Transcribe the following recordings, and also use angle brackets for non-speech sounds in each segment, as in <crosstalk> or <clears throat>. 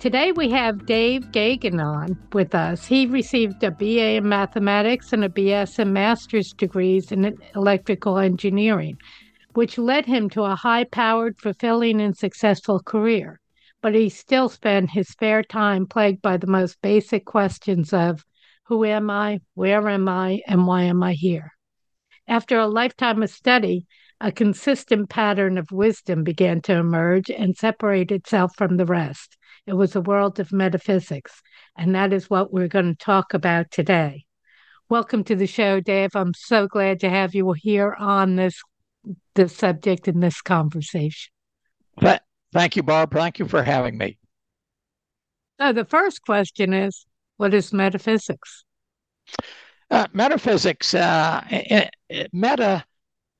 Today we have Dave Geoghegan on with us. He received a BA in mathematics and a BS and master's degrees in electrical engineering, which led him to a high powered, fulfilling, and successful career. But he still spent his spare time plagued by the most basic questions of who am I, where am I, and why am I here? After a lifetime of study, a consistent pattern of wisdom began to emerge and separate itself from the rest. It was a world of metaphysics, and that is what we're going to talk about today. Welcome to the show, Dave. I'm so glad to have you here on this this subject in this conversation. But Thank you, Barb. Thank you for having me. So the first question is, what is metaphysics? Uh, metaphysics, uh, it, it, meta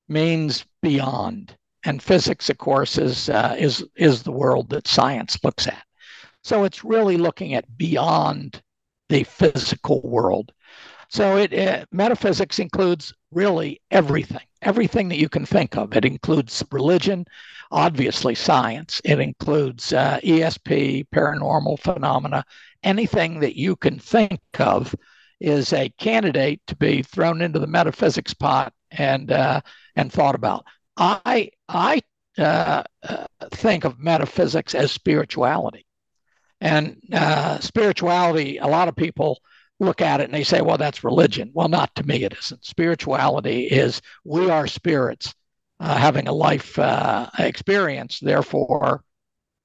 means beyond, and physics, of course, is uh, is is the world that science looks at. So it's really looking at beyond the physical world. So it, it, metaphysics includes really everything, everything that you can think of. It includes religion, obviously science. It includes uh, ESP, paranormal phenomena, anything that you can think of is a candidate to be thrown into the metaphysics pot and uh, and thought about. I I uh, uh think of metaphysics as spirituality. And uh, spirituality, a lot of people look at it and they say, well, that's religion. Well, not to me, it isn't. Spirituality is we are spirits uh, having a life uh, experience. Therefore,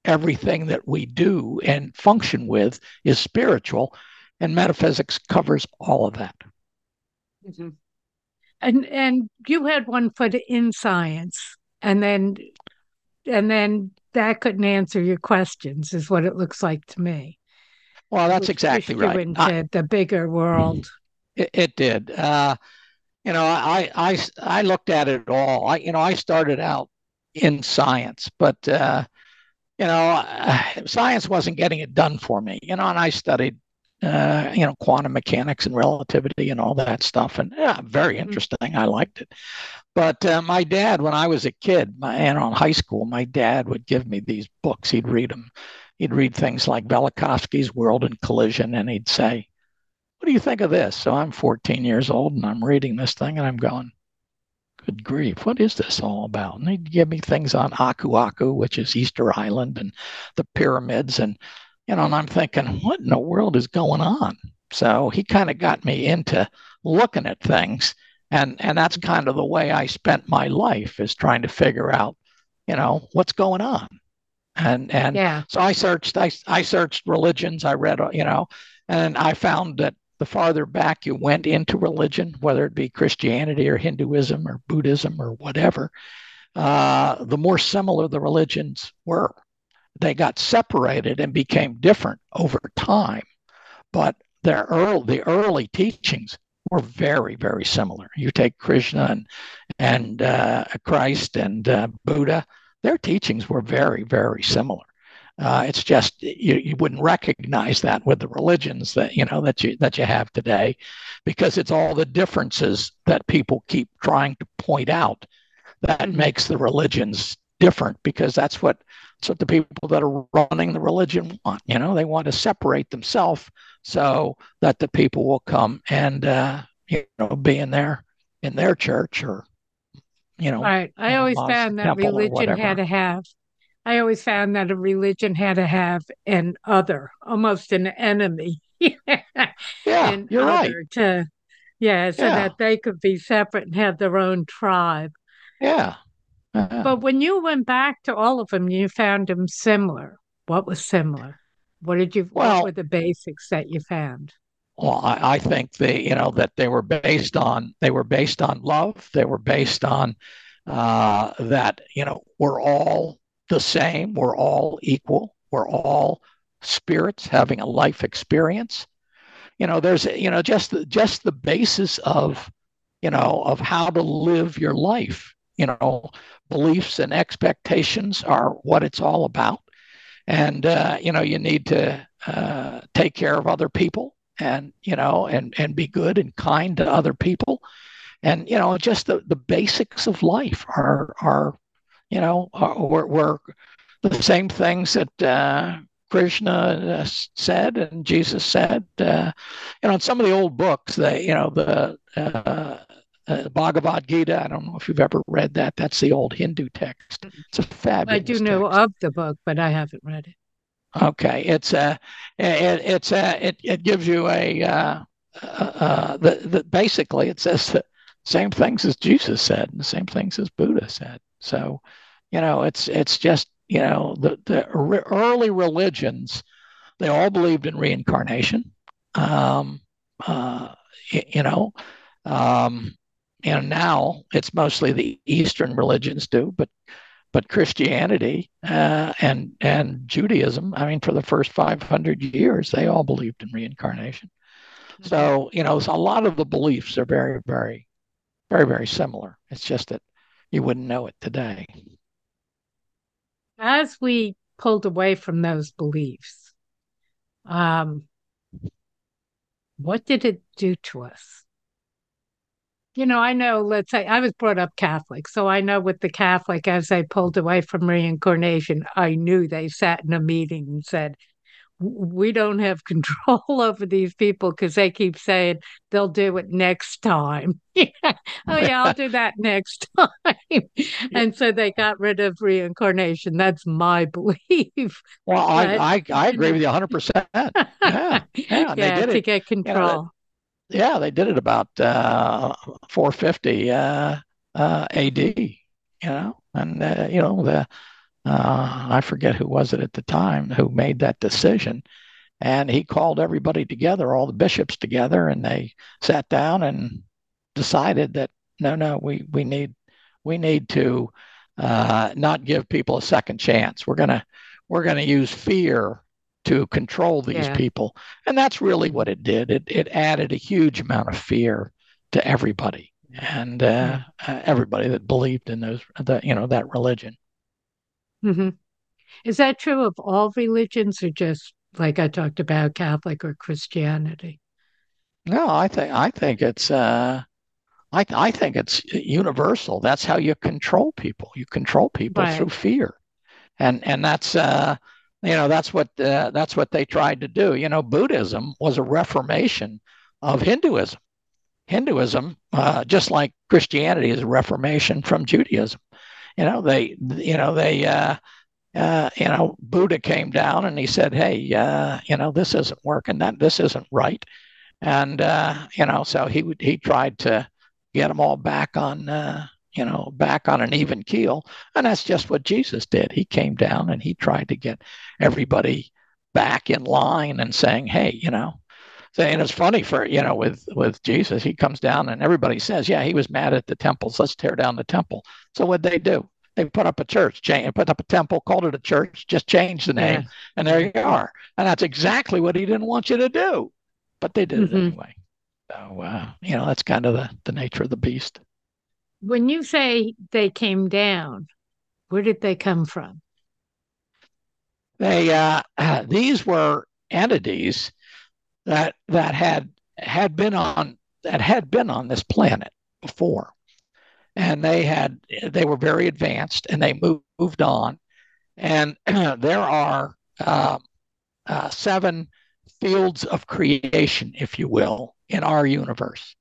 everything that we do and function with is spiritual. And metaphysics covers all of that. Mm-hmm. And and you had one foot in science, and then and then that couldn't answer your questions, is what it looks like to me. Well, that's exactly right. Into I, the bigger world. It, it did. Uh, you know, I, I I looked at it all. I you know I started out in science, but uh, you know, <sighs> science wasn't getting it done for me. You know, and I studied uh, you know, quantum mechanics and relativity and all that stuff. And yeah, very mm-hmm. interesting. I liked it. But uh, my dad, when I was a kid, my, and on high school, my dad would give me these books. He'd read them. He'd read things like Velikovsky's Worlds in Collision, and he'd say, "What do you think of this?" So I'm 14 years old, and I'm reading this thing, and I'm going, "Good grief, what is this all about?" And he'd give me things on Aku Aku, which is Easter Island, and the pyramids, and you know, and I'm thinking, what in the world is going on? So he kind of got me into looking at things. And, and that's kind of the way I spent my life is trying to figure out, you know, what's going on. And, and yeah. so I searched, I, I searched religions. I read, you know, and I found that the farther back you went into religion, whether it be Christianity or Hinduism or Buddhism or whatever, uh, the more similar the religions were they got separated and became different over time. But their early, the early teachings were very, very similar. You take Krishna and, and uh, Christ and uh, Buddha, their teachings were very, very similar. Uh, it's just you, you wouldn't recognize that with the religions that you know that you that you have today, because it's all the differences that people keep trying to point out that makes the religions different. Because that's what that's what the people that are running the religion want. You know, they want to separate themselves so that the people will come and uh, you know be in their in their church or you know. Right. I always found that religion had to have. I always found that a religion had to have an other, almost an enemy. <laughs> yeah, an you're right. To, yeah, so yeah. that they could be separate and have their own tribe. Yeah, uh-huh. But when you went back to all of them, you found them similar. What was similar? What did you? Well, what were the basics that you found? Well, I, I think they, you know, that they were based on they were based on love. They were based on uh, that you know we're all the same. We're all equal. We're all spirits having a life experience. you know, there's you know just the, just the basis of you know of how to live your life. You know, beliefs and expectations are what it's all about, and uh, you know you need to uh, take care of other people and you know and and be good and kind to other people and you know just the, the basics of life are are you know are, were, were the same things that uh, Krishna uh, said and Jesus said. Uh, you know, in some of the old books, they, you know, the uh, uh, Bhagavad Gita. I don't know if you've ever read that. That's the old Hindu text. It's a fabulous. I do know text. of the book, but I haven't read it. Okay, it's a, it, it's a, it, it gives you a, uh, uh, the, the basically it says the same things as Jesus said and the same things as Buddha said. So, you know, it's it's just you know the the early religions, they all believed in reincarnation. Um, uh, you know, um, and now it's mostly the Eastern religions do, but but Christianity uh, and and Judaism, I mean, for the first 500 years, they all believed in reincarnation. Mm-hmm. So you know, a lot of the beliefs are very, very, very, very similar. It's just that you wouldn't know it today. As we pulled away from those beliefs, um, what did it do to us? You know, I know, let's say I was brought up Catholic. So I know with the Catholic, as they pulled away from reincarnation, I knew they sat in a meeting and said, we don't have <laughs> control over these people because they keep saying they'll do it next time. <laughs> oh, yeah, I'll do that next <laughs> time. and so they got rid of reincarnation. That's my belief. Well, but, I, I, I agree with you 100%. Yeah, yeah, yeah they did to get control. You know, yeah, they did it about uh, 450 uh, uh, AD. You know, and uh, you know the uh, I forget who was it at the time who made that decision, and he called everybody together, all the bishops together, and they sat down and decided that no, no, we we need we need to uh, not give people a second chance. We're gonna we're gonna use fear to control these yeah. people. And that's really what it did. It, it added a huge amount of fear to everybody and uh, uh, everybody that believed in those, the, you know, that religion. Mm-hmm. Is that true of all religions or just like I talked about Catholic or Christianity? No, I think, I think it's, uh, I, I think it's universal. That's how you control people. You control people right. through fear. And, and that's, uh, you know that's what uh, that's what they tried to do. You know buddhism was a reformation of hinduism. Hinduism uh, just like christianity is a reformation from judaism. You know they you know they uh, uh, you know buddha came down and he said hey uh, you know this isn't working. That this isn't right. And uh, you know so he he tried to get them all back on you know, back on an even keel. And that's just what Jesus did. He came down and he tried to get everybody back in line and saying, hey, you know, and it's funny for you know with with Jesus, he comes down and everybody says, yeah, he was mad at the temples. Let's tear down the temple. So what they do? They put up a church, change, put up a temple, called it a church, just changed the name, yeah. and there you are. And that's exactly what he didn't want you to do, but they did mm-hmm. it anyway. So uh, you know that's kind of the the nature of the beast when you say they came down, where did they come from? They uh, <clears throat> these were entities that that had had been on that had been on this planet before, and they had they were very advanced and they moved, moved on, and <clears throat> there are uh, uh, seven fields of creation, if you will, in our universe.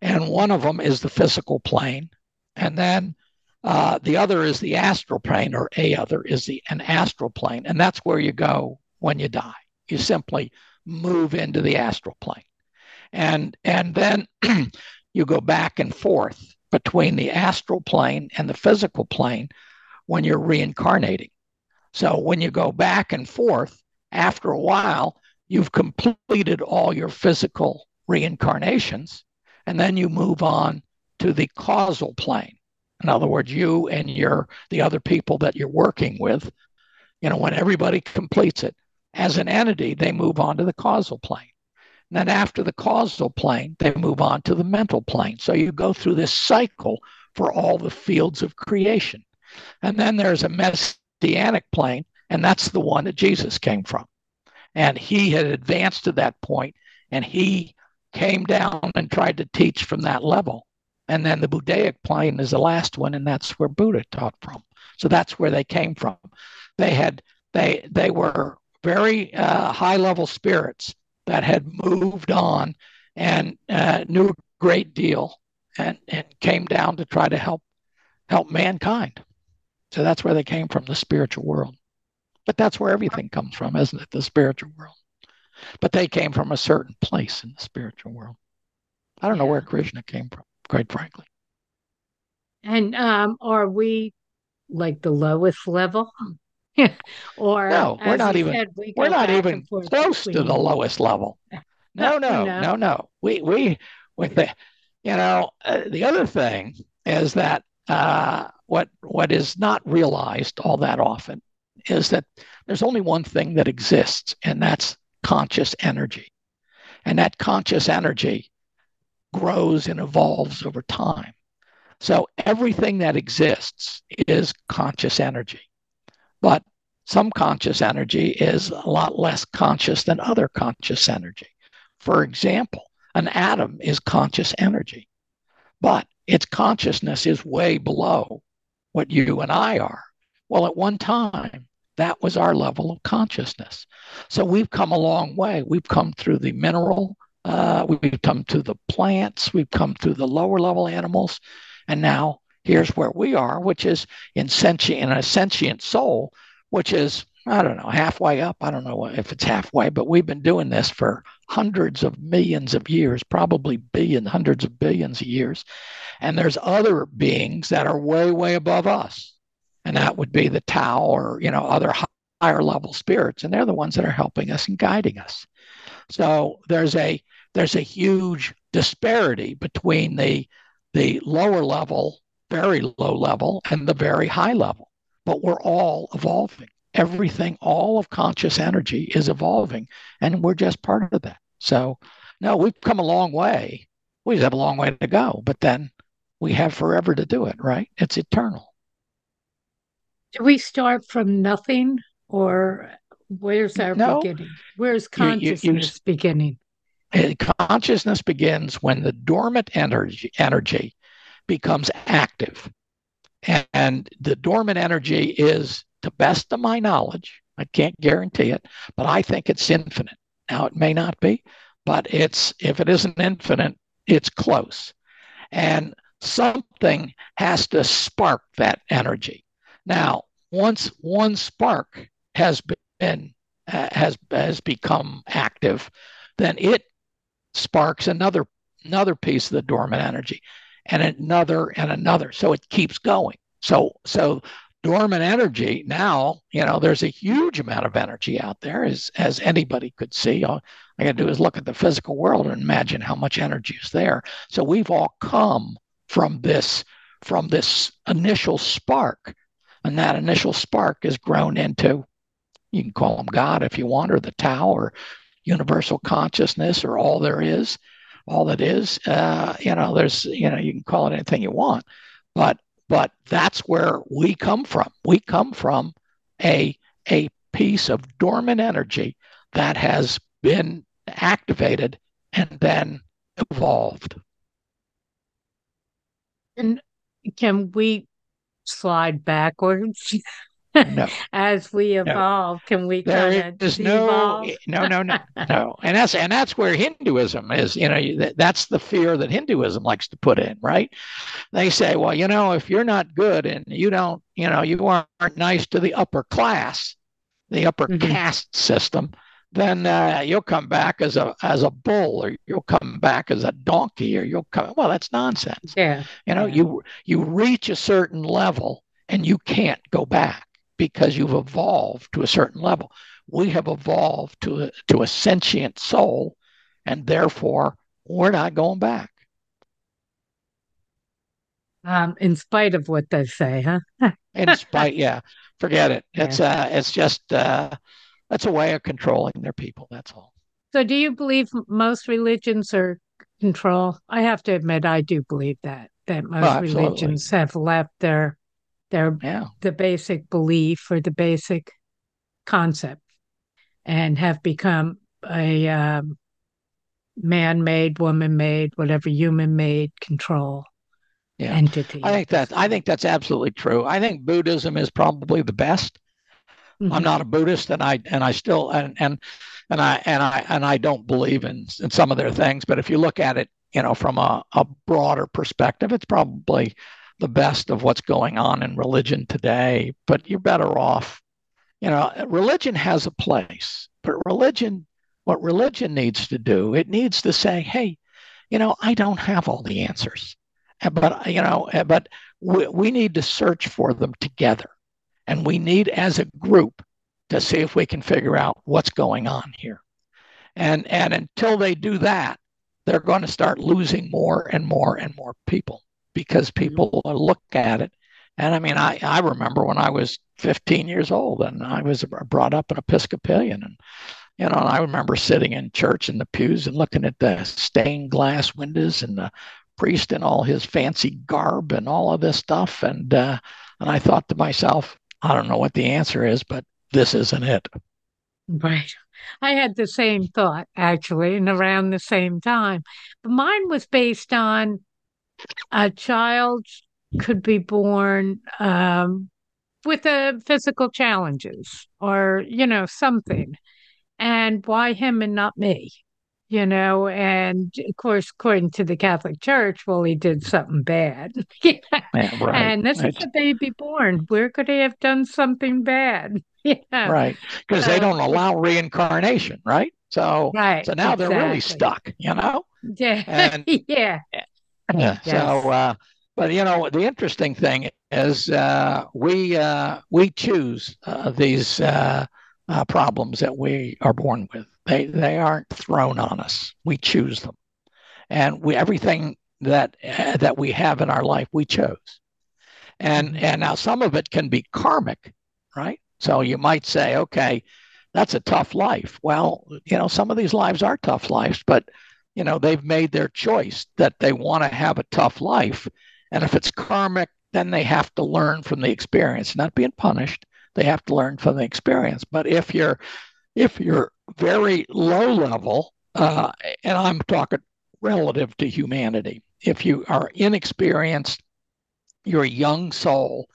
And one of them is the physical plane. And then uh, the other is the astral plane, or a other is the an astral plane, and that's where you go when you die. You simply move into the astral plane, and and then <clears throat> you go back and forth between the astral plane and the physical plane when you're reincarnating. So when you go back and forth, after a while, you've completed all your physical reincarnations, and then you move on to the causal plane. In other words, you and your the other people that you're working with, you know, when everybody completes it as an entity, they move on to the causal plane. And then after the causal plane, they move on to the mental plane. So you go through this cycle for all the fields of creation. And then there's a messianic plane, and that's the one that Jesus came from. And he had advanced to that point, and he came down and tried to teach from that level. And then the Buddhaic plane is the last one, and that's where Buddha taught from. So that's where they came from. They had they they were very uh, high level spirits that had moved on and uh, knew a great deal and, and came down to try to help help mankind. So that's where they came from, the spiritual world. But that's where everything comes from, isn't it? The spiritual world. But they came from a certain place in the spiritual world. I don't know where Krishna came from, quite frankly. And um, are we like the lowest level? <laughs> or no, we're not even said, we are not even close to the lowest level. <laughs> No, no, no, no, no. We we with the you know uh, the other thing is that uh, what what is not realized all that often is that there's only one thing that exists, and that's conscious energy, and that conscious energy grows and evolves over time. So everything that exists is conscious energy. But some conscious energy is a lot less conscious than other conscious energy. For example, an atom is conscious energy, but its consciousness is way below what you and I are. Well, at one time, that was our level of consciousness. So we've come a long way. We've come through the mineral, uh, we've come to the plants, we've come through the lower level animals, and now here's where we are, which is in sentient, in a sentient soul, which is I don't know, halfway up. I don't know if it's halfway, but we've been doing this for hundreds of millions of years, probably billions, hundreds of billions of years. And there's other beings that are way, way above us. And that would be the Tao or, you know, other higher level spirits. And they're the ones that are helping us and guiding us. So there's a there's a huge disparity between the the lower level, very low level, and the very high level. But we're all evolving everything, all of conscious energy is evolving, and we're just part of that. So, no, we've come a long way. We just have a long way to go, but then we have forever to do it, right? It's eternal. Do we start from nothing, or where's our no, beginning? Where's consciousness you, you, you, beginning? <clears throat> Consciousness begins when the dormant energy energy becomes active. And the dormant energy is to best of my knowledge, I can't guarantee it, but I think it's infinite. Now it may not be, but it's if it isn't infinite, it's close. And something has to spark that energy. Now, once one spark has been uh, has has become active, then it sparks another another piece of the dormant energy and another and another. So it keeps going. So so dormant energy now you know there's a huge amount of energy out there as as anybody could see all i got to do is look at the physical world and imagine how much energy is there so we've all come from this from this initial spark and that initial spark has grown into you can call them god if you want or the or universal consciousness or all there is all that is uh, you know there's you know you can call it anything you want but but that's where we come from. We come from a, a piece of dormant energy that has been activated and then evolved. And can we slide backwards? <laughs> No. <laughs> As we evolve, no. can we there is no, no, no, no, no, and that's and that's where Hinduism is. You know, that's the fear that Hinduism likes to put in, right? They say, well, you know, if you're not good and you don't, you know, you aren't nice to the upper class, the upper mm-hmm. caste system, then uh, you'll come back as a as a bull, or you'll come back as a donkey, or you'll come. Well, that's nonsense. Yeah, you know, yeah. you you reach a certain level and you can't go back because you've evolved to a certain level. We have evolved to a, to a sentient soul, and therefore we're not going back. Um, in spite of what they say, huh? <laughs> in spite, yeah, forget it. It's yeah. uh, it's just uh, that's a way of controlling their people. That's all. So, do you believe most religions are control? I have to admit, I do believe that that most oh, religions have left their their yeah. the basic belief or the basic concept and have become a um, man-made, woman-made, whatever human-made control yeah. entity. I think that I think that's absolutely true. I think Buddhism is probably the best. Mm-hmm. I'm not a Buddhist, and I and I still and and and I and I and I don't believe in in some of their things. But if you look at it, you know, from a, a broader perspective, it's probably the best of what's going on in religion today. But you're better off. You know, religion has a place, but religion, what religion needs to do, it needs to say, hey, you know, I don't have all the answers, eh, but you know, eh, but we, we need to search for them together, and we need as a group to see if we can figure out what's going on here. And and until they do that, they're going to start losing more and more and more people because people look at it. And I mean, I, I remember when I was 15 years old and I was brought up an Episcopalian. And, you know, and I remember sitting in church in the pews and looking at the stained glass windows and the priest in all his fancy garb and all of this stuff. And, uh, and I thought to myself, I don't know what the answer is, but this isn't it. Right. I had the same thought actually, and around the same time. But mine was based on a child could be born um, with a physical challenges or you know something, and why him and not me? You know, and of course, according to the Catholic Church, well, he did something bad. <laughs> yeah, right. And this right. is a baby born. Where could he have done something bad? <laughs> yeah. Right. Because so, they don't allow reincarnation, right? So, right, so now exactly. they're really stuck, you know? Yeah. <laughs> And, yeah. Yeah. <clears throat> Yes. So, uh, but you know, the interesting thing is uh, we uh, we choose uh, these uh, uh, problems that we are born with. They they aren't thrown on us. We choose them, and we everything that that we have in our life we chose, and mm-hmm. and now some of it can be karmic, right? So you might say, okay, that's a tough life. Well, you know, some of these lives are tough lives, but you know, they've made their choice that they want to have a tough life. And if it's karmic, then they have to learn from the experience, not being punished. They have to learn from the experience. But if you're if you're very low level, uh, and I'm talking relative to humanity, if you are inexperienced, you're a young soul,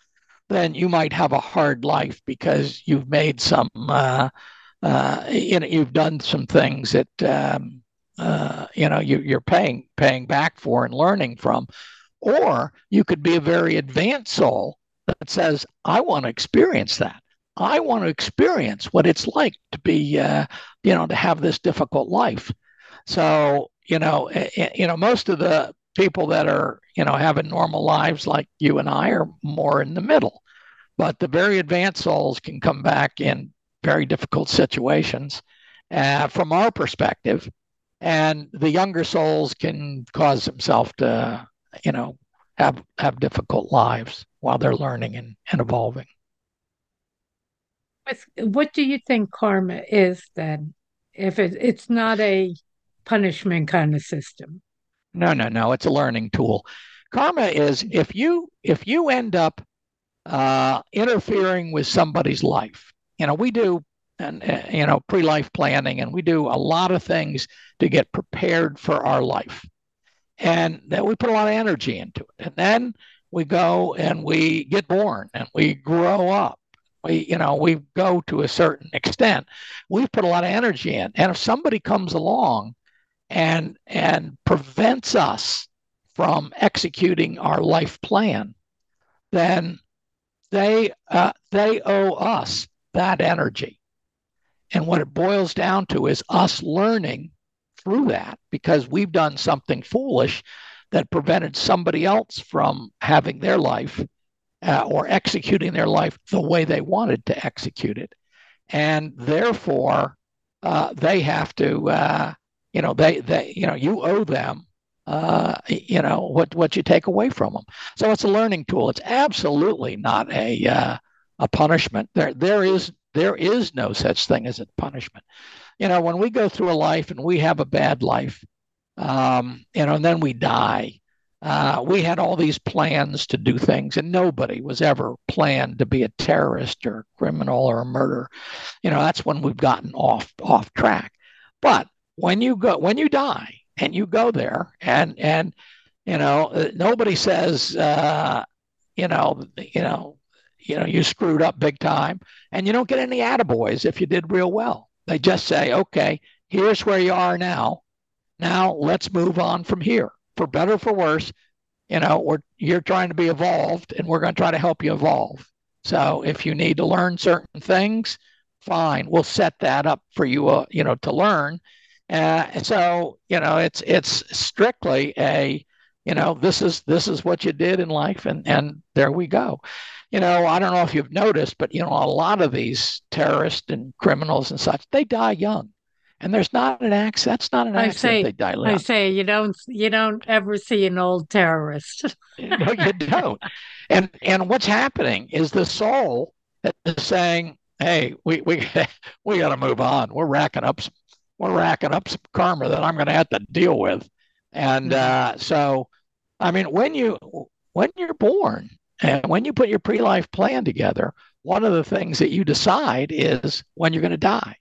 then you might have a hard life because you've made some, uh, uh, you know, you've done some things that, um, uh, you know, you, you're paying paying back for and learning from, or you could be a very advanced soul that says, "I want to experience that. I want to experience what it's like to be, uh, you know, to have this difficult life." So, you know, you know, most of the people that are you know having normal lives like you and I are more in the middle. But the very advanced souls can come back in very difficult situations uh, from our perspective, and the younger souls can cause themselves to you know have have difficult lives while they're learning and, and evolving. What do you think karma is then? If it, it's not a punishment kind of system. No, no, no. It's a learning tool. Karma is if you if you end up uh, interfering with somebody's life. You know, we do and uh, you know pre-life planning, and we do a lot of things to get prepared for our life, and then we put a lot of energy into it, and then we go and we get born and we grow up. We, you know, we go to a certain extent. We've put a lot of energy in, and if somebody comes along and and prevents us from executing our life plan, then they uh, they owe us that energy. And what it boils down to is us learning through that because we've done something foolish that prevented somebody else from having their life uh, or executing their life the way they wanted to execute it. And therefore, uh, they have to, uh, you know, they, they, you know, you owe them, uh, you know, what, what you take away from them. So it's a learning tool. It's absolutely not a, uh, a punishment. There, there is, there is no such thing as a punishment. You know, when we go through a life and we have a bad life, um, you know, and then we die. Uh, we had all these plans to do things, and nobody was ever planned to be a terrorist or a criminal or a murderer. You know, that's when we've gotten off off track. But when you go, when you die, and you go there, and and you know, uh, nobody says, uh, you know, you know, you know, you screwed up big time, and you don't get any attaboys if you did real well. They just say, okay, here's where you are now. Now let's move on from here, for better for worse. You know, we're, you're trying to be evolved, and we're going to try to help you evolve. So if you need to learn certain things, fine, we'll set that up for you, uh, you know, to learn. Uh, so you know, it's it's strictly a, you know, this is this is what you did in life, and and there we go you know, I don't know if you've noticed, but you know, a lot of these terrorists and criminals and such, they die young. And there's not an accident. That's not an I accident. Say, they die young. I say you don't you don't ever see an old terrorist. <laughs> no, you don't. And and what's happening is the soul is saying, "Hey, we we <laughs> we got to move on. We're racking up some we're racking up some karma that I'm going to have to deal with." And mm-hmm. uh, so, I mean, when you when you're born, and when you put your pre life plan together, one of the things that you decide is when you're going to die.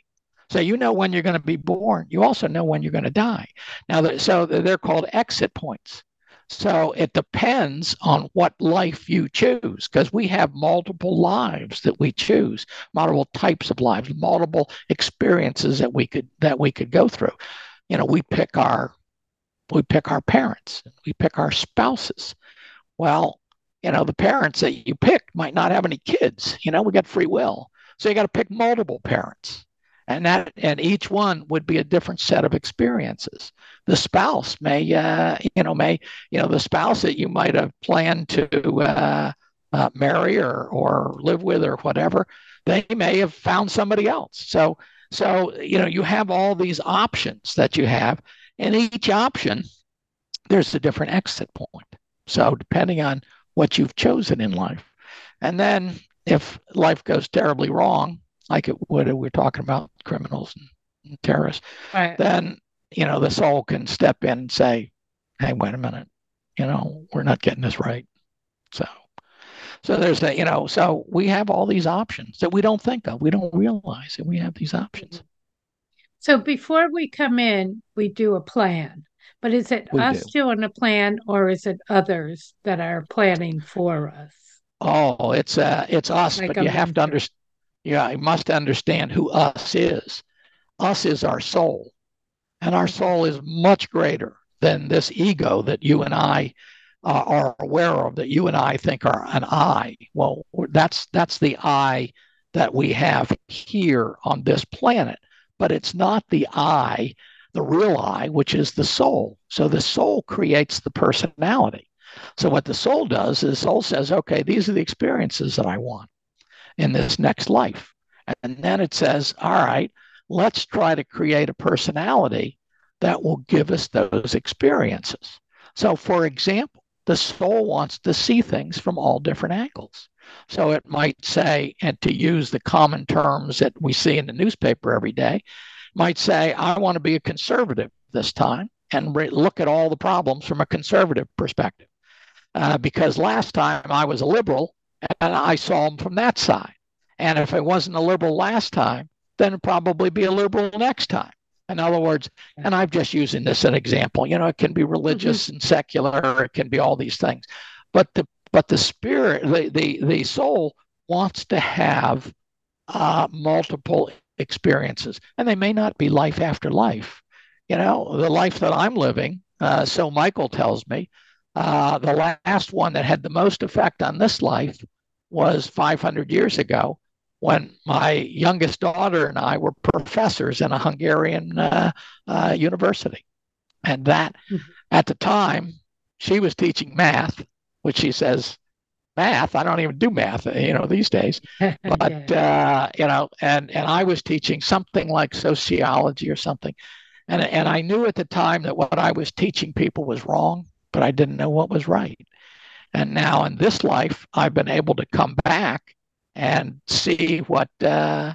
So you know when you're going to be born. You also know when you're going to die. Now, so they're called exit points. So it depends on what life you choose because we have multiple lives that we choose, multiple types of lives, multiple experiences that we could that we could go through. You know, we pick our we pick our parents, we pick our spouses. Well, you know the parents that you pick might not have any kids you know we got free will. So you got to pick multiple parents. And that and each one would be a different set of experiences. The spouse may uh, you know may you know the spouse that you might have planned to uh, uh, marry or or live with or whatever they may have found somebody else. So so you know you have all these options that you have. And each option there's a different exit point. So depending on what you've chosen in life. And then if life goes terribly wrong, like it would, uh, we're talking about criminals and, terrorists, right. then, you know, the soul can step in and say, hey, wait a minute, you know, we're not getting this right. So, so there's that, you know, so we have all these options that we don't think of. We don't realize that we have these options. So before we come in, we do a plan. But is it we us do. doing a plan or is it others that are planning for us? Oh, it's uh it's us, like but you have to understand yeah, you must understand who us is. Us is our soul. And our soul is much greater than this ego that you and I uh, are aware of, that you and I think are an I. Well, that's that's the I that we have here on this planet, but it's not the I the real I, which is the soul. So the soul creates the personality. So what the soul does is the soul says, okay, these are the experiences that I want in this next life. And then it says, all right, let's try to create a personality that will give us those experiences. So, for example, the soul wants to see things from all different angles. So it might say, and to use the common terms that we see in the newspaper every day, might say, I want to be a conservative this time and re- look at all the problems from a conservative perspective. Uh, because last time I was a liberal and I saw them from that side. And if I wasn't a liberal last time, then it'd probably be a liberal next time. In other words, and I'm just using this as an example, you know, it can be religious mm-hmm. and secular, it can be all these things. But the but the spirit, the the, the soul wants to have uh, multiple experiences, and they may not be life after life. You know, the life that I'm living, uh, so Michael tells me, uh, the last one that had the most effect on this life was 500 years ago when my youngest daughter and I were professors in a Hungarian uh, uh university. And that, mm-hmm. at the time, she was teaching math, which she says math. I don't even do math, you know, these days. <laughs> But uh, you know, and and I was teaching something like sociology or something, and and I knew at the time that what I was teaching people was wrong, but I didn't know what was right. And now in this life, I've been able to come back and see what uh,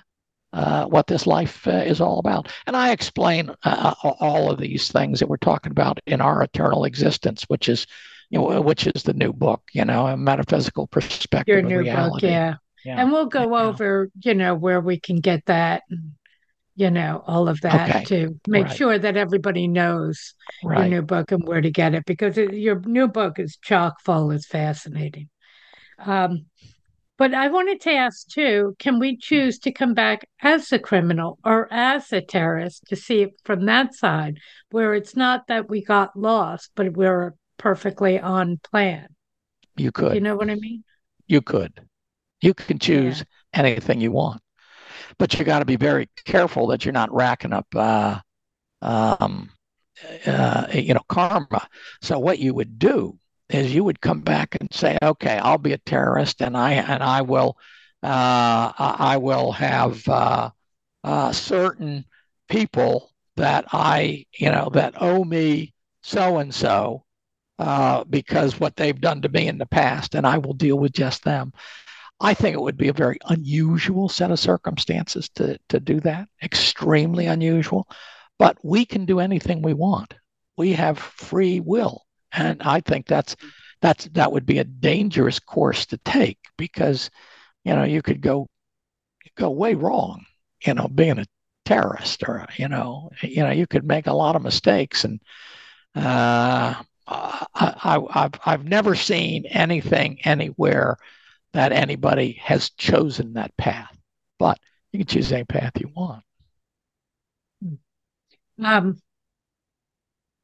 uh, what this life uh, is all about. And I explain uh, all of these things that we're talking about in our eternal existence, which is, you know, which is the new book, you know, a metaphysical perspective Your of new reality. book, yeah. yeah. And we'll go yeah. over, you know, where we can get that, and, you know, all of that okay. to make right. sure that everybody knows right. your new book and where to get it because it, your new book is chock full. It's fascinating. Um, but I wanted to ask too can we choose to come back as a criminal or as a terrorist to see it from that side, where it's not that we got lost, but we're perfectly on plan? You could. You know what I mean? You could. You can choose yeah. anything you want, but you got to be very careful that you're not racking up, uh, um, uh, you know, karma. So what you would do is you would come back and say, okay, I'll be a terrorist and I and I will uh, I will have uh, uh, certain people that I you know that owe me so and so because what they've done to me in the past, and I will deal with just them. I think it would be a very unusual set of circumstances to to do that, extremely unusual. But we can do anything we want. We have free will and I think that's that's that would be a dangerous course to take because you know you could go go way wrong you know being a terrorist or you know you know you could make a lot of mistakes and uh, I, I, I've I've never seen anything anywhere that anybody has chosen that path, but you can choose any path you want. Um,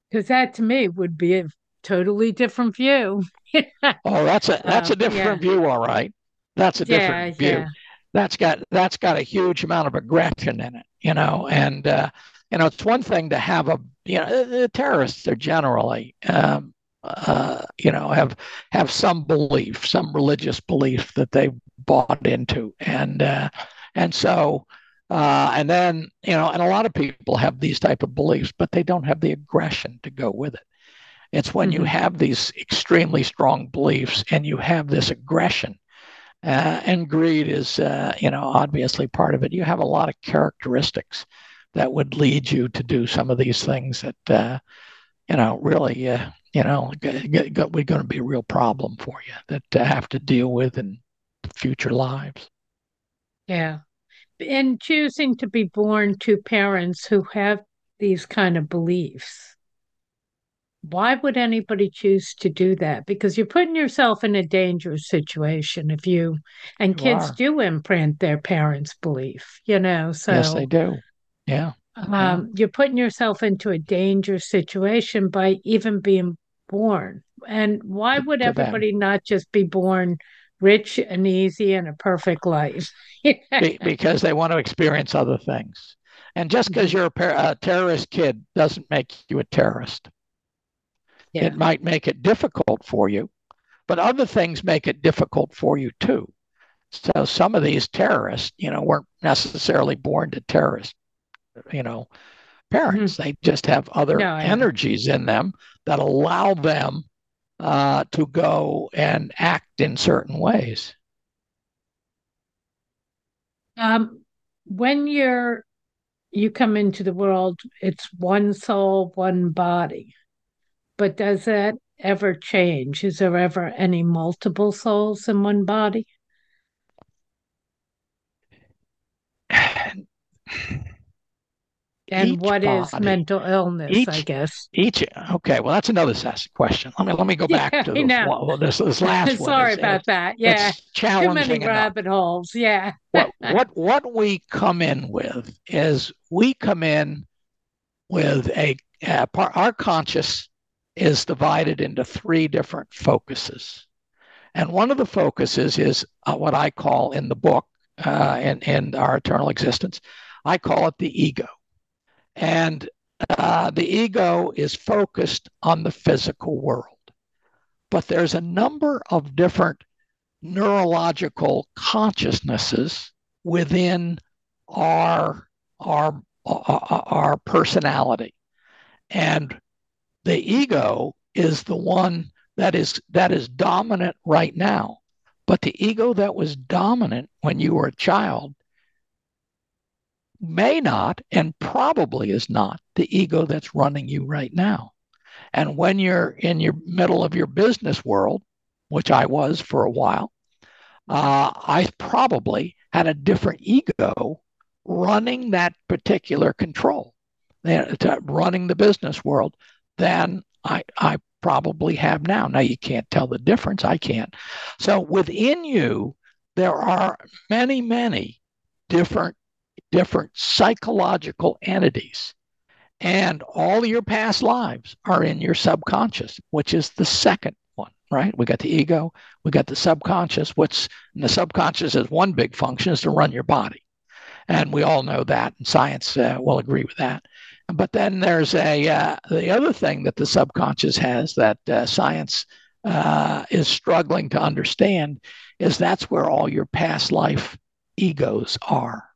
because that to me would be a totally different view. <laughs> oh, that's a that's a um, different yeah. view, all right. That's a different yeah, view. Yeah. That's got that's got a huge amount of aggression in it, you know. And uh, you know, it's one thing to have a you know the terrorists are generally um, uh, you know have have some belief, some religious belief that they bought into, and uh, and so. Uh, and then you know, and a lot of people have these type of beliefs, but they don't have the aggression to go with it. It's when mm-hmm. you have these extremely strong beliefs and you have this aggression. Uh, and greed is, uh, you know, obviously part of it. You have a lot of characteristics that would lead you to do some of these things that, uh, you know, really, uh, you know, we're going to be a real problem for you that to have to deal with in future lives. Yeah. And choosing to be born to parents who have these kind of beliefs why would anybody choose to do that? Because you're putting yourself in a dangerous situation if you and you kids are. do imprint their parents' belief, you know. So yes, they do. Yeah. Um, yeah. you're putting yourself into a dangerous situation by even being born. And why would everybody them. not just be born rich and easy and a perfect life? <laughs> be- because they want to experience other things. And just because mm-hmm. you're a, par- a terrorist kid doesn't make you a terrorist. Yeah. It might make it difficult for you, but other things make it difficult for you too. So some of these terrorists, you know, weren't necessarily born to terrorist, you know, parents. Mm-hmm. They just have other no, energies in them that allow them uh, to go and act in certain ways. Um, when you're you come into the world, it's one soul, one body. But does that ever change? Is there ever any multiple souls in one body? And each what body, is mental illness each, i guess? each okay well that's another question. Let me let me go <laughs> back yeah, to this, well, this, this last <laughs> one. Sorry about that. yeah. Too many rabbit enough. holes. Yeah. What, <laughs> what what we come in with is we come in with a uh, our conscious is divided into three different focuses. And one of the focuses is uh, what I call in the book, uh, in, in our eternal existence, I call it the ego. And uh, the ego is focused on the physical world. But there's a number of different neurological consciousnesses within our, our, our, our personality. And the ego is the one that is that is dominant right now but the ego that was dominant when you were a child may not and probably is not the ego that's running you right now. And when you're in your middle of your business world, which I was for a while, uh, I probably had a different ego running that particular control, running the business world than I, I probably have now. Now you can't tell the difference. I can't. So within you, there are many, many different different psychological entities. And all your past lives are in your subconscious, which is the second one, right? We got the ego, we got the subconscious. What's the subconscious is one big function is to run your body. And we all know that, and science uh, will agree with that. But then there's a uh, the other thing that the subconscious has that uh, science uh, is struggling to understand is that's where all your past life egos are.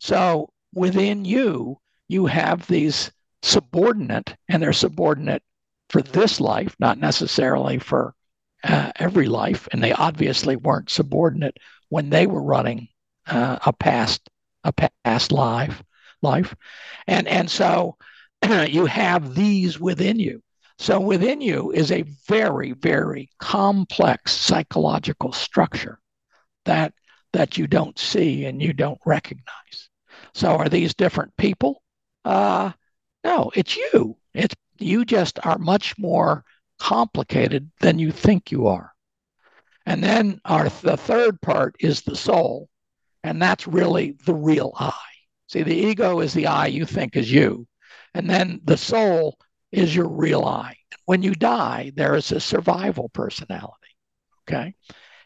So within you, you have these subordinate, and they're subordinate for this life, not necessarily for uh, every life. And they obviously weren't subordinate when they were running uh, a past a past life life, and and so <clears throat> you have these within you. So within you is a very very complex psychological structure that that you don't see and you don't recognize. So are these different people? Uh, no, it's you. It's you just are much more complicated than you think you are. And then our the third part is the soul, and that's really the real I. See, the ego is the I you think is you, and then the soul is your real I. When you die, there is a survival personality. Okay,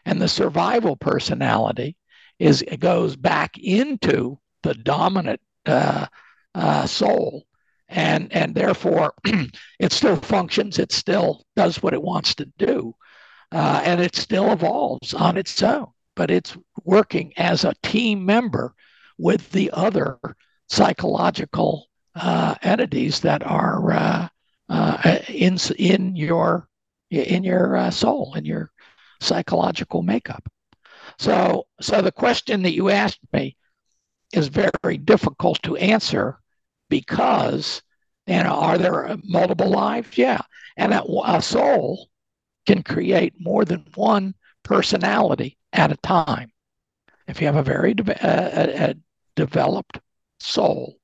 and the survival personality is it goes back into the dominant uh, uh, soul, and and therefore <clears throat> it still functions. It still does what it wants to do, uh, and it still evolves on its own. But it's working as a team member with the other psychological uh, entities that are uh, uh, in in your in your soul in your psychological makeup. So, so the question that you asked me is very difficult to answer because, you know, are there multiple lives? Yeah, and a, a soul can create more than one personality at a time. If you have a very de- uh, a developed soul,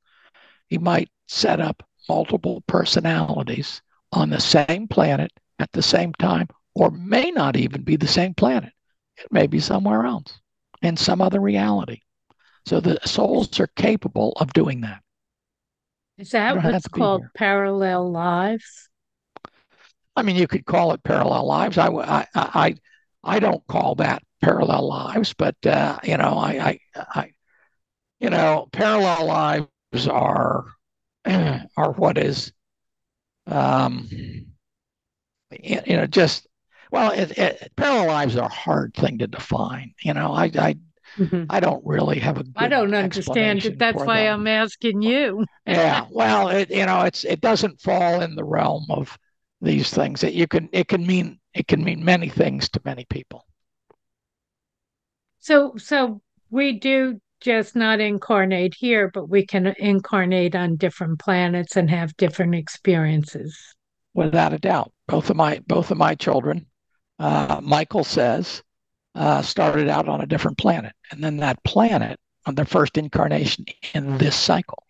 he might set up multiple personalities on the same planet at the same time, or may not even be the same planet. It may be somewhere else in some other reality. So the souls are capable of doing that. Is that what's called parallel lives? I mean, you could call it parallel lives. I, I, I, I don't call that parallel lives, but uh, you know, I, I, I, you know, parallel lives are <clears throat> are what is, um, you know, just well, it, it, parallel lives are a hard thing to define. You know, I, I, mm-hmm. I don't really have a. I don't understand it. That's why them. I'm asking you. <laughs> yeah, well, it, you know, it's it doesn't fall in the realm of these things. That you can it can mean it can mean many things to many people. So, so we do just not incarnate here, but we can incarnate on different planets and have different experiences. Without a doubt, both of my both of my children uh, Michael says, uh, started out on a different planet. And then that planet, on their first incarnation in this cycle,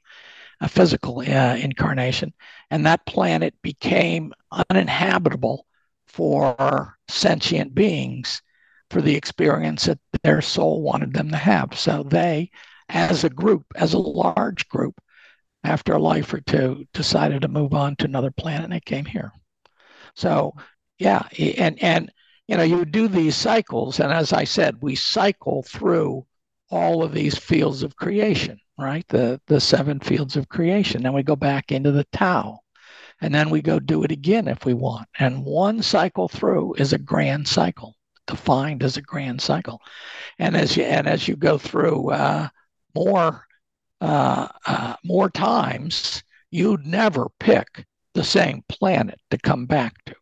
a physical uh, incarnation, and that planet became uninhabitable for sentient beings for the experience that their soul wanted them to have. So they, as a group, as a large group, after a life or two, decided to move on to another planet and they came here. So yeah, and and you know, you do these cycles. And as I said, we cycle through all of these fields of creation, right? The, the seven fields of creation. Then we go back into the Tao. And then we go do it again if we want. And one cycle through is a grand cycle, defined as a grand cycle. And as you, and as you go through uh, more, uh, uh, more times, you'd never pick the same planet to come back to.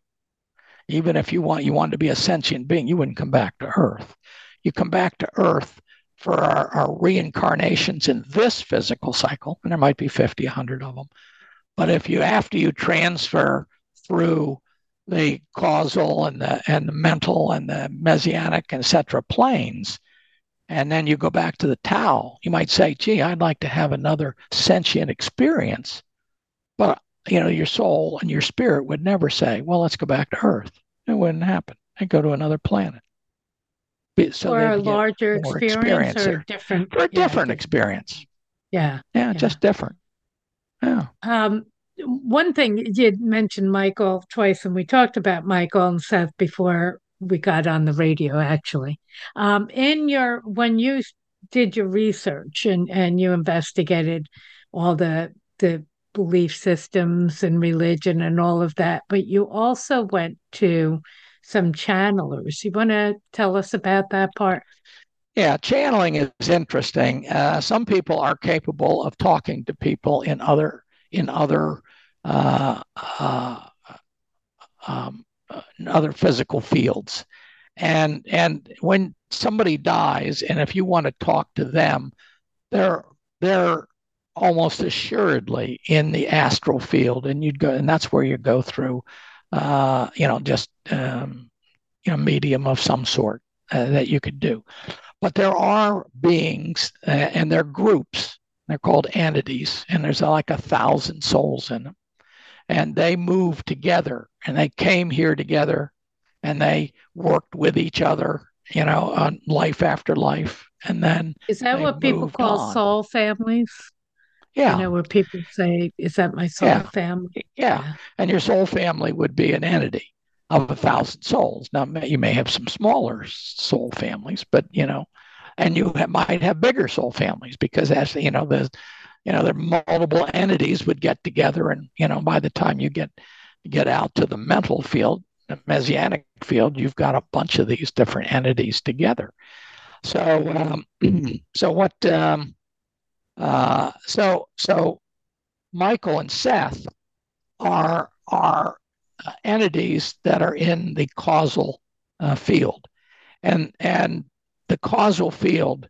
Even if you want you want to be a sentient being, you wouldn't come back to Earth. You come back to Earth for our, our reincarnations in this physical cycle, and there might be 50, 100 of them. But if you, after you transfer through the causal and the, and the mental and the messianic, etc. planes, and then you go back to the Tao, you might say, gee, I'd like to have another sentient experience. But you know, your soul and your spirit would never say, well, let's go back to Earth. It wouldn't happen. And go to another planet. So or a larger experience, experience, or different for a different experience. Yeah, yeah yeah. just different. Yeah. Um one thing you did mention michael twice and we talked about michael and seth before we got on the radio actually. Um in your when you did your research and and you investigated all the the belief systems and religion and all of that but you also went to some channelers. You want to tell us about that part? Yeah, channeling is interesting. Uh, some people are capable of talking to people in other in other uh, uh, um, in other physical fields, and and when somebody dies, and if you want to talk to them, they're they're almost assuredly in the astral field, and you'd go, and that's where you go through uh, you know, just um, you know, medium of some sort uh, that you could do. But there are beings, uh, and they're groups. They're called entities, and there's like a thousand souls in them, and they move together, and they came here together, and they worked with each other, you know, on life after life, and then is that what people call on. soul families? Yeah. You know, where people say, is that my soul yeah. family? Yeah. yeah. And your soul family would be an entity of a thousand souls. Now, you may have some smaller soul families, but, you know, and you have, might have bigger soul families because as, you know, the, you know, the multiple entities would get together and, you know, by the time you get, get out to the mental field, the messianic field, you've got a bunch of these different entities together. So, um, <clears throat> so what, um, uh, so so Michael and Seth are are uh, entities that are in the causal uh, field, and and the causal field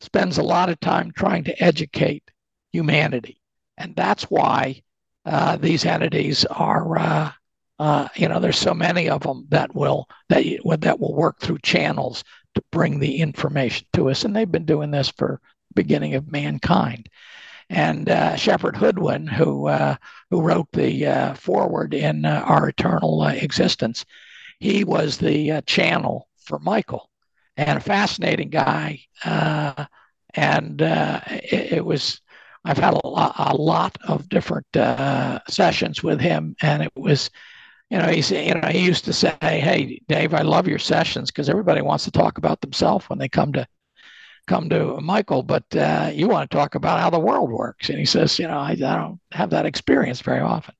spends a lot of time trying to educate humanity, and that's why uh, these entities are. Uh, uh, you know, there's so many of them that will that that will work through channels to bring the information to us, and they've been doing this for beginning of mankind. And uh, Shepherd Hoodwin, who uh, who wrote the uh, foreword in uh, Our Eternal uh, Existence, he was the uh, channel for Michael, and a fascinating guy. and it, it, was I've had a lot, a lot of different sessions with him, and it was you know, he's, you know, he used to say, Hey, Dave, I love your sessions because everybody wants to talk about themselves when they come to come to Michael, but uh, you want to talk about how the world works. And he says, you know, I, I don't have that experience very often.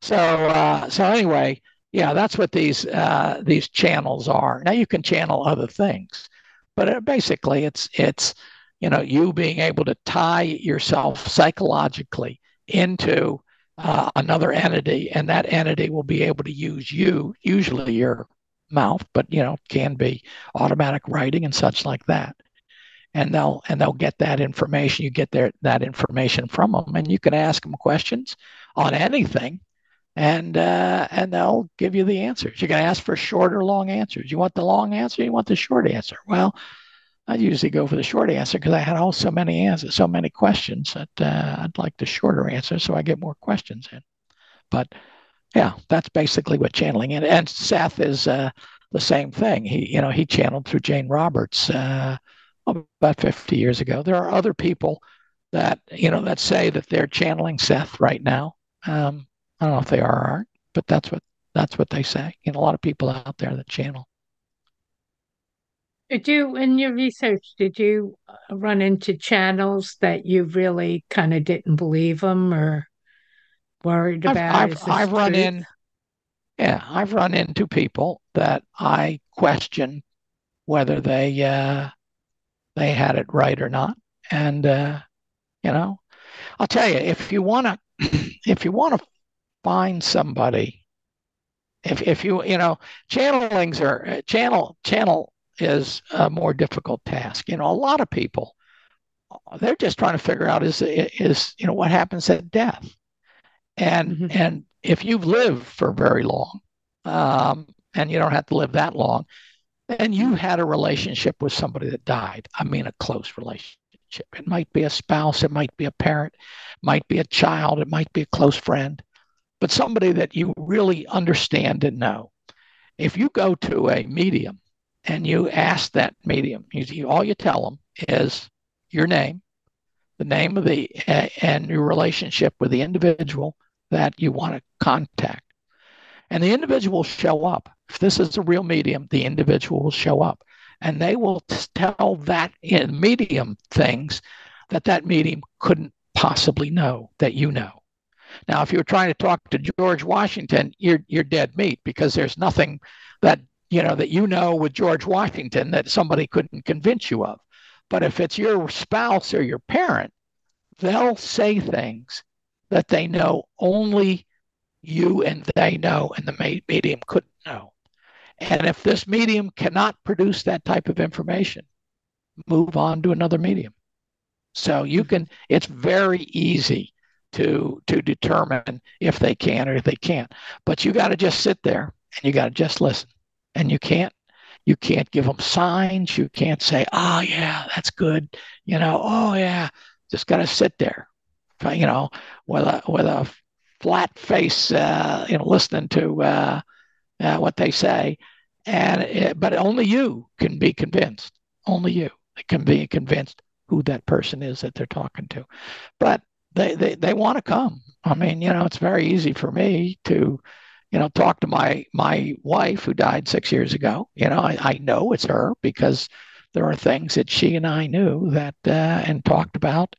So, uh, so anyway, yeah, that's what these uh, these channels are. Now you can channel other things, but it, basically, it's it's you know you being able to tie yourself psychologically into uh, another entity, and that entity will be able to use you, usually your mouth, but you know can be automatic writing and such like that and they'll and they'll get that information. You get their that information from them, and you can ask them questions on anything, and uh, and they'll give you the answers. You can ask for short or long answers. You want the long answer? You want the short answer? Well, I usually go for the short answer because I had all so many answers, so many questions that uh, I'd like the shorter answer, so I get more questions in. But yeah, that's basically what channeling is. And Seth is uh, the same thing. He, you know, he channeled through Jane Roberts uh, about 50 years ago. There are other people that you know that say that they're channeling Seth right now. Um, I don't know if they are or aren't, but that's what that's what they say. You know, a lot of people out there that channel. Did you, in your research, did you uh, run into channels that you really kind of didn't believe them or worried about? I've, I've, I've run in, yeah, I've run into people that I question whether they uh, they had it right or not. And uh, you know, I'll tell you, if you want <clears throat> to, if you want to find somebody, if if you you know, channelings are channel channel is a more difficult task. You know, a lot of people they're just trying to figure out is is you know what happens at death, and mm-hmm. and if you've lived for very long, um, and you don't have to live that long, and you had a relationship with somebody that died. I mean, a close relationship. It might be a spouse, it might be a parent, might be a child, it might be a close friend, but somebody that you really understand and know. If you go to a medium and you ask that medium, you, all you tell them is your name, the name of the, and your relationship with the individual that you want to contact. And the individual show up. If this is a real medium, the individual will show up. And they will tell that in medium things that that medium couldn't possibly know that you know. Now, if you were trying to talk to George Washington, you're you're dead meat because there's nothing that you know that you know with George Washington that somebody couldn't convince you of. But if it's your spouse or your parent, they'll say things that they know only you and they know, and the medium couldn't know. And if this medium cannot produce that type of information, move on to another medium. So you can, it's very easy to to determine if they can or if they can't. But you got to just sit there and you got to just listen. And you can't you can't give them signs. You can't say, "Oh yeah, that's good," you know. "Oh yeah," just got to sit there, you know, with a with a flat face, uh, you know, listening to uh, uh, what they say. And it, but only you can be convinced. Only you can be convinced who that person is that they're talking to. But they they, they want to come. I mean, you know, it's very easy for me to you know, talk to my my wife who died six years ago. You know, I, I know it's her because there are things that she and I knew that uh, and talked about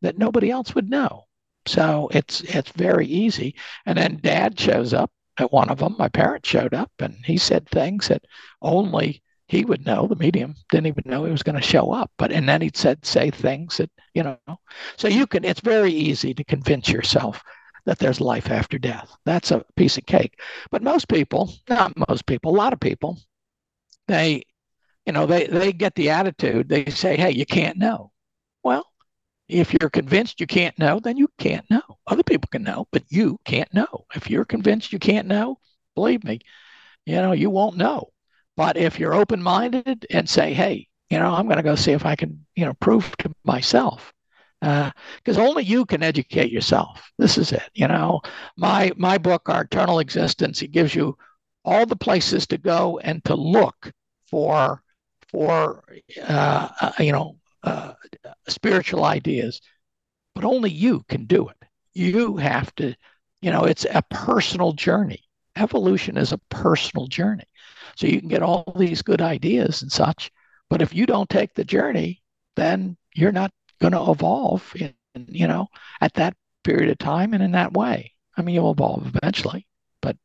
that nobody else would know. So it's it's very easy. And then Dad shows up at one of them. My parents showed up, and he said things that only he would know. The medium didn't even know he was going to show up. But and then he said say things that you know. So you can. It's very easy to convince yourself that there's life after death. That's a piece of cake. But most people, not most people, a lot of people, they, you know, they, they get the attitude, they say, hey, you can't know. Well, if you're convinced you can't know, then you can't know. Other people can know, but you can't know. If you're convinced you can't know, believe me, you know, you won't know. But if you're open minded and say, hey, you know, I'm going to go see if I can, you know, prove to myself because uh, only you can educate yourself. This is it. You know, my my book, Our Eternal Existence, it gives you all the places to go and to look for for uh, uh, you know uh, spiritual ideas, but only you can do it. You have to, you know, it's a personal journey. Evolution is a personal journey, so you can get all these good ideas and such, but if you don't take the journey, then you're not going to evolve in, you know, at that period of time and in that way. I mean, you'll evolve eventually, but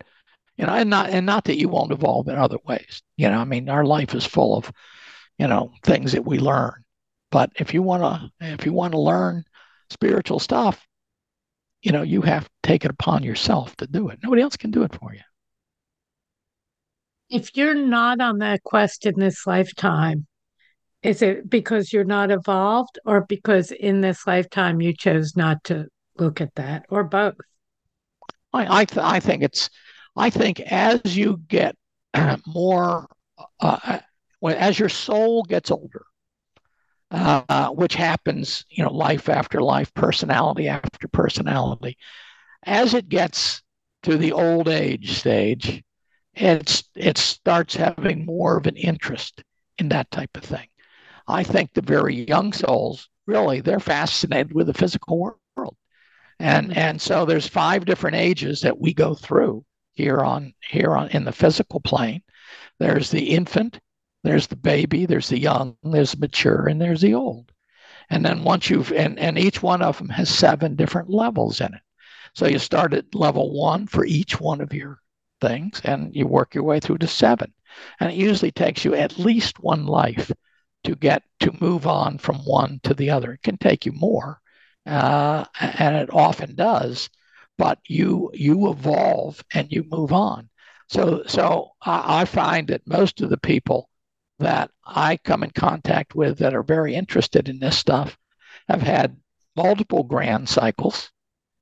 you know, and not and not that you won't evolve in other ways. You know, I mean, our life is full of, you know, things that we learn. But if you want to, if you want to learn spiritual stuff, you know, you have to take it upon yourself to do it. Nobody else can do it for you. If you're not on that quest in this lifetime, is it because you're not evolved or because in this lifetime you chose not to look at that or both? I, I, th- I think it's, I think as you get <clears throat> more, uh, as your soul gets older, uh, which happens, you know, life after life, personality after personality, as it gets to the old age stage, it's it starts having more of an interest in that type of thing. I think the very young souls really they're fascinated with the physical world. And mm-hmm. and so there's five different ages that we go through here on here on in the physical plane. There's the infant, there's the baby, there's the young, there's the mature, and there's the old. And then once you've and, and each one of them has seven different levels in it. So you start at level one for each one of your things, and you work your way through to seven. And it usually takes you at least one life to get to move on from one to the other. It can take you more, uh, and it often does, but you you evolve and you move on. So so I, I find that most of the people that I come in contact with that are very interested in this stuff have had multiple grand cycles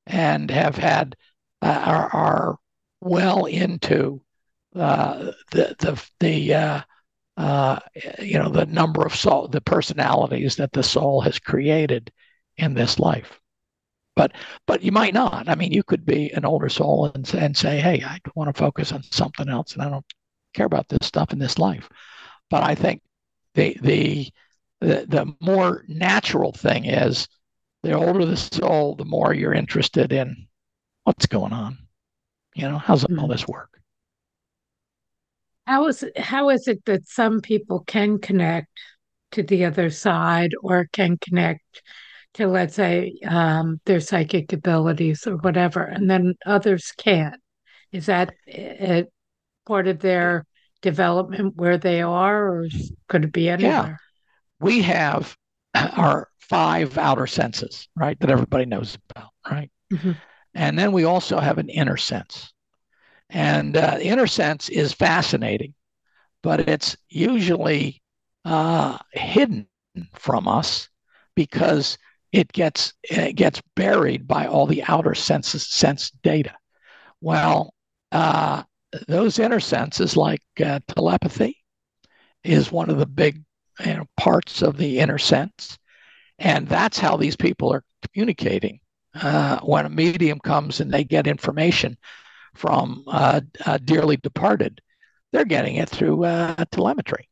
and have had uh, are, are well into uh, the the the uh, uh, you know the number of soul the personalities that the soul has created in this life. But but you might not. I mean you could be an older soul and, and say hey i want to focus on something else and i don't care about this stuff in this life but i think the the the, the more natural thing is the older the soul the more you're interested in what's going on you know how's mm-hmm. all this work how is it, how is it that some people can connect to the other side or can connect to let's say um, their psychic abilities or whatever, and then others can't? Is that it, part of their development where they are, or could it be anywhere? Yeah. We have <clears throat> our five outer senses, right, that everybody knows about, right? Mm-hmm. And then we also have an inner sense. And uh, the inner sense is fascinating, but it's usually uh, hidden from us because it gets it gets buried by all the outer senses sense data. Well, uh, those inner senses, like uh, telepathy, is one of the big you know, parts of the inner sense, and that's how these people are communicating. Uh, when a medium comes and they get information from uh, dearly departed, they're getting it through uh, telemetry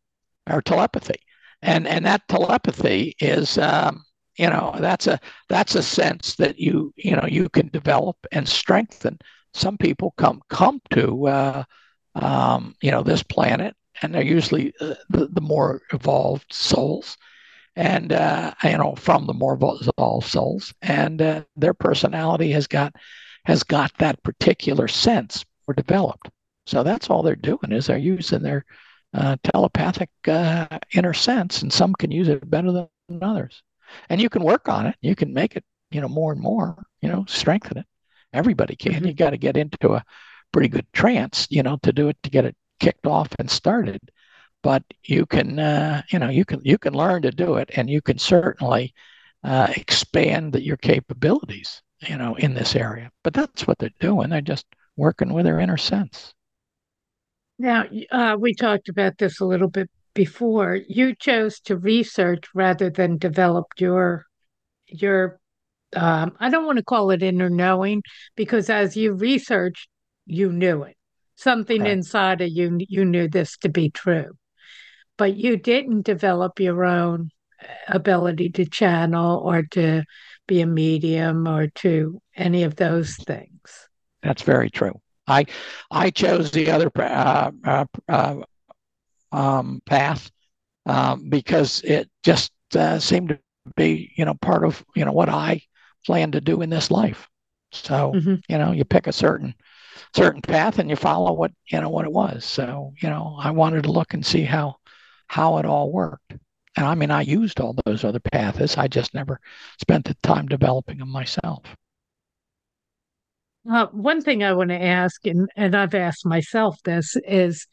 or telepathy, and and that telepathy is. Um, you know that's a that's a sense that you you know you can develop and strengthen some people come come to uh, um, you know this planet and they're usually uh, the, the more evolved souls and uh, you know from the more evolved souls and uh, their personality has got has got that particular sense or developed. So that's all they're doing is they're using their uh, telepathic uh, inner sense, and some can use it better than others. And you can work on it. You can make it, you know, more and more. You know, strengthen it. Everybody can. Mm-hmm. You got to get into a pretty good trance, you know, to do it to get it kicked off and started. But you can, uh, you know, you can you can learn to do it, and you can certainly uh, expand your capabilities you know, in this area. But that's what they're doing. They're just working with their inner sense. Now, uh, we talked about this a little bit before. You chose to research rather than develop your your. Um, I don't want to call it inner knowing because as you researched, you knew it. Something inside of you, you knew this to be true, but you didn't develop your own ability to channel or to be a medium or to any of those things. That's very true. I I chose the other uh, uh, uh, um, path um, because it just uh, seemed to be you know part of you know what I plan to do in this life. So mm-hmm. you know you pick a certain certain path and you follow what you know what it was. So you know I wanted to look and see how how it all worked. And I mean, I used all those other paths. I just never spent the time developing them myself. Uh, one thing I want to ask, and, and I've asked myself this, is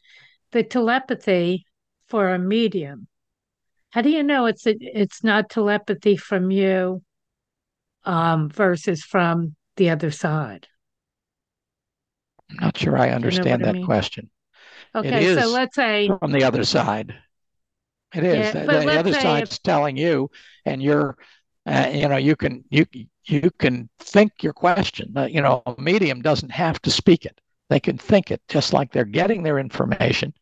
the telepathy for a medium. How do you know it's a, it's not telepathy from you um, versus from the other side? I'm not sure I understand you know that I mean? question. Okay, so let's say from the other side. It is. Yeah, the, the other side's if... telling you, and you're, uh, you know, you can you you can think your question. Uh, you know, a medium doesn't have to speak it; they can think it, just like they're getting their information,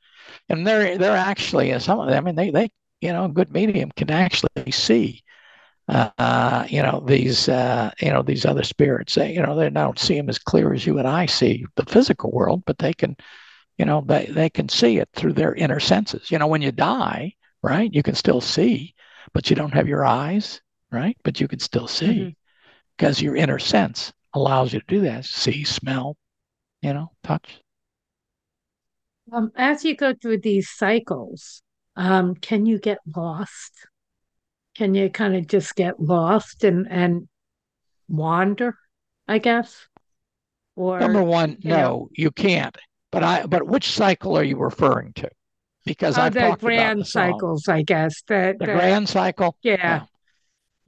and they're they're actually some of them. I mean, they they you know, a good medium can actually see. Uh, you know these uh, you know these other spirits they, you know they don't see them as clear as you and I see the physical world but they can you know they, they can see it through their inner senses you know when you die right? You can still see, but you don't have your eyes, right? But you can still see because mm-hmm. your inner sense allows you to do that see, smell, you know, touch. Um, as you go through these cycles, um, can you get lost? Can you kind of just get lost and, and wander, I guess? Or number one, no, know? you can't. But I but which cycle are you referring to? because oh, I've the grand cycles, I guess. The, the, the grand cycle. Yeah. yeah.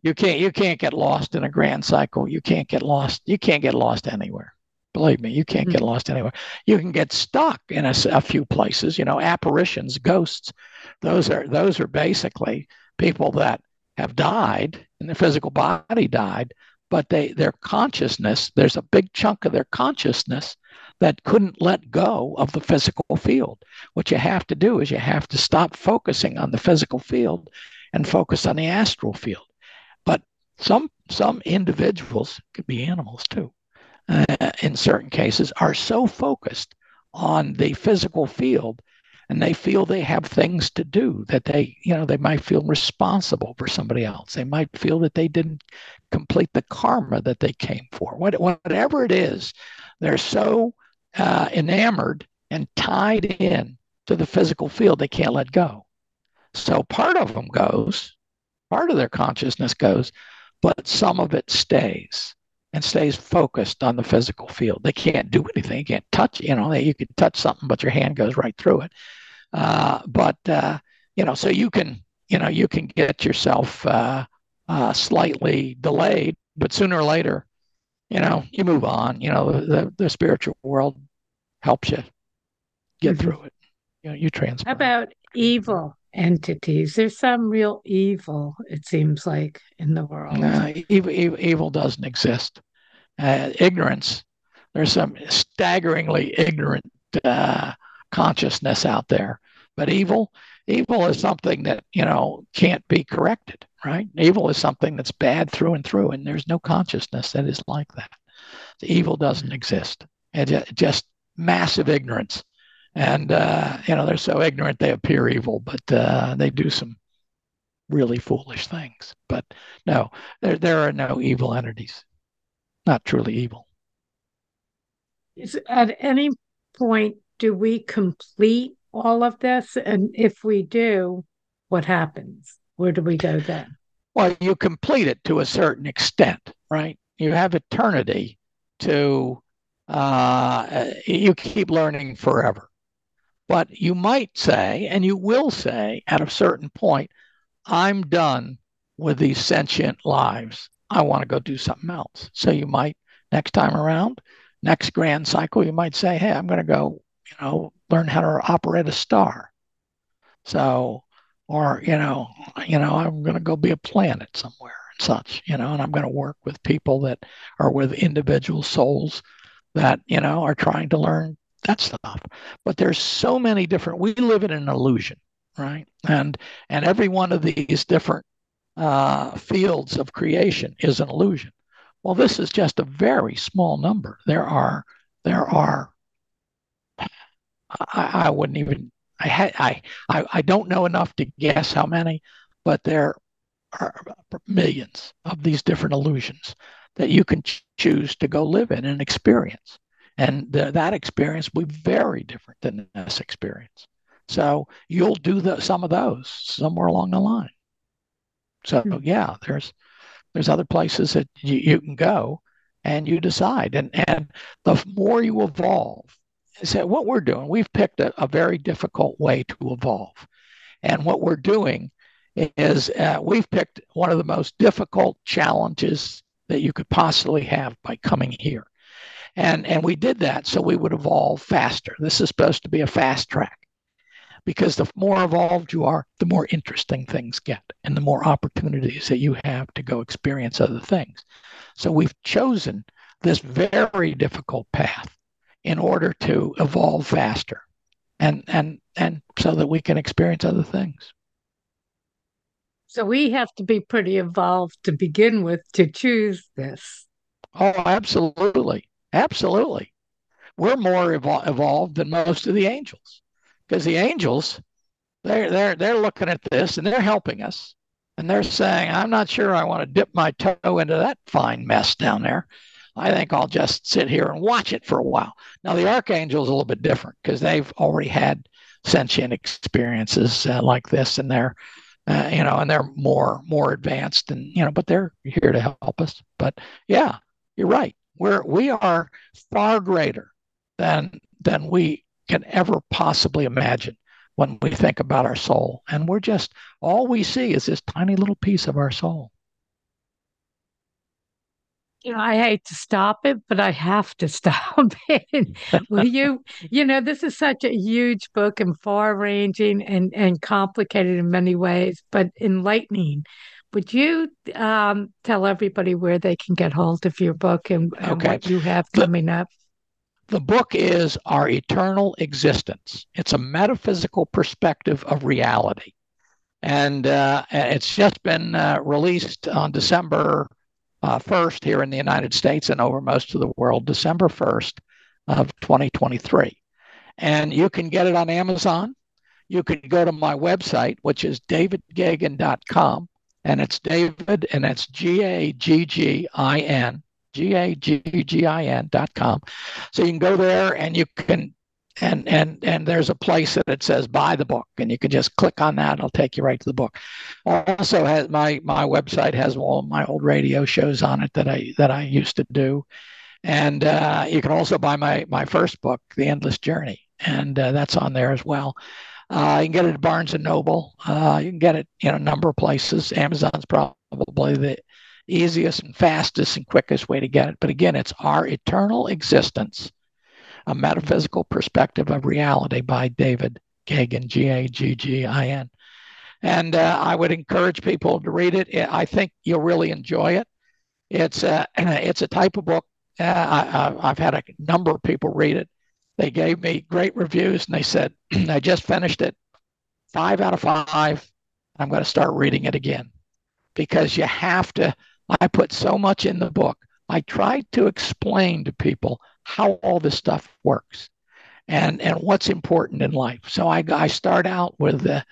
You can't you can't get lost in a grand cycle. You can't get lost. You can't get lost anywhere. Believe me, you can't mm-hmm. get lost anywhere. You can get stuck in a, a few places. You know, apparitions, ghosts. Those are those are basically people that have died and their physical body died, but they their consciousness. There's a big chunk of their consciousness that couldn't let go of the physical field. What you have to do is you have to stop focusing on the physical field and focus on the astral field. But some some individuals could be animals too. Uh, in certain cases, are so focused on the physical field and they feel they have things to do that they you know they might feel responsible for somebody else they might feel that they didn't complete the karma that they came for what, whatever it is they're so uh, enamored and tied in to the physical field they can't let go. So part of them goes, part of their consciousness goes, but some of it stays and stays focused on the physical field. They can't do anything. You can't touch. You know, you can touch something, but your hand goes right through it. Uh, but uh, you know, so you can, you know, you can get yourself uh, uh slightly delayed, but sooner or later, you know, you move on. You know, the, the spiritual world helps you get mm-hmm. through it. You know, you transfer. How about evil entities? There's some real evil, it seems like, in the world. No, evil, evil, evil, doesn't exist. Uh, ignorance, there's some staggeringly ignorant uh, consciousness out there. But evil, evil is something that, you know, can't be corrected, right? Evil is something that's bad through and through, and there's no consciousness that is like that. The evil doesn't exist. It just massive ignorance. And, uh, you know, they're so ignorant they appear evil, but uh, they do some really foolish things. But no, there, there are no evil entities, not truly evil. Is at any point do we complete all of this? And if we do, what happens? Where do we go then? Well, you complete it to a certain extent, right? You have eternity to uh, you keep learning forever. But you might say, and you will say at a certain point, I'm done with these sentient lives. I want to go do something else. So you might, next time around, next grand cycle, you might say, hey, I'm going to go, you know, learn how to operate a star. So, or, you know, you know, I'm going to go be a planet somewhere and such, you know, and I'm going to work with people that are with individual souls that you know are trying to learn that stuff. But there's so many different we live in an illusion right? And and every one of these different uh, fields of creation is an illusion. Well this is just a very small number. There are there are i, I wouldn't even I, had, I i i don't know enough to guess how many but there are millions of these different illusions that you can ch- choose to go live in and experience. And th- that experience will be very different than this experience. So you'll do the, some of those somewhere along the line. So mm-hmm. yeah, there's there's other places that you, you can go and you decide. And and the more you evolve, so what we're doing, we've picked a, a very difficult way to evolve. And what we're doing is uh, we've picked one of the most difficult challenges that you could possibly have by coming here. And, and we did that so we would evolve faster. This is supposed to be a fast track because the more evolved you are, the more interesting things get and the more opportunities that you have to go experience other things. So we've chosen this very difficult path in order to evolve faster and and and so that we can experience other things. So we have to be pretty evolved to begin with to choose this. Oh, absolutely. Absolutely. We're more evol- evolved than most of the angels because the angels, they're, they're, they're looking at this and they're helping us. And they're saying, I'm not sure I want to dip my toe into that fine mess down there. I think I'll just sit here and watch it for a while. Now, the archangels a little bit different because they've already had sentient experiences uh, like this, and they're uh, you know, and they're more more advanced, and you know, but they're here to help us. But yeah, you're right. We're we are far greater than than we can ever possibly imagine. when we think about our soul. And we're just, all we see is this tiny little piece of our soul. You know, I hate to stop it, but I have to <laughs> stop it. Will <laughs> you, you know, this is such a huge book and far ranging and, and complicated in many ways, but enlightening. Would you um, tell everybody where they can get hold of your book and, and okay. what you have coming the, up? The book is Our Eternal Existence. It's a metaphysical perspective of reality. And uh, it's just been uh, released on December uh, 1st here in the United States and over most of the world, December 1st of 2023. And you can get it on Amazon. You can go to my website, which is davidgaggin.com and it's David, and it's G A G G I N, G A G G I N dot com. So you can go there and you can, and and and there's a place that it says buy the book, and you can just click on that. It'll take you right to the book. Also, has my my website has all my old radio shows on it that I that I used to do, and uh, you can also buy my my first book, The Endless Journey, and uh, that's on there as well. Uh, you can get it at Barnes and Noble. Uh, you can get it in a number of places. Amazon's probably the easiest and fastest and quickest way to get it. But again, it's Our Eternal Existence, a metaphysical perspective of reality by David Gaggin, G A G G I N. And uh, I would encourage people to read it. I think you'll really enjoy it. It's a, <clears throat> it's a type of book. Uh, I, I've had a number of people read it they gave me great reviews and they said, <clears throat> I just finished it. Five out of five. I'm going to start reading it again because you have to. I put so much in the book. I tried to explain to people how all this stuff works and, and what's important in life. So I, I start out with the,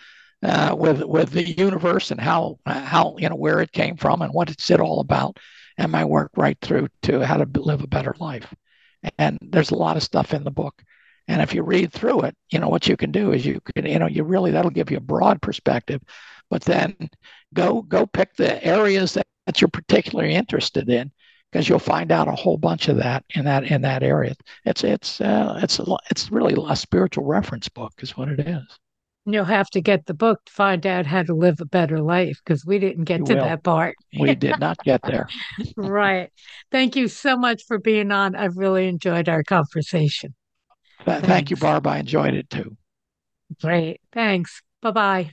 uh, with with the universe and how how you know where it came from and what it's it all about, and I work right through to how to live a better life. And there's a lot of stuff in the book. And if you read through it, you know, what you can do is you can, you know, you really, that'll give you a broad perspective, but then go, go pick the areas that, that you're particularly interested in because you'll find out a whole bunch of that in that, in that area. It's, it's, uh, it's, a, it's really a spiritual reference book is what it is. You'll have to get the book to find out how to live a better life because we didn't get you to will. that part. we did not get there. <laughs> right. Thank you so much for being on. I've really enjoyed our conversation. Thank you, Barb. I enjoyed it too. Great. Thanks. Bye bye.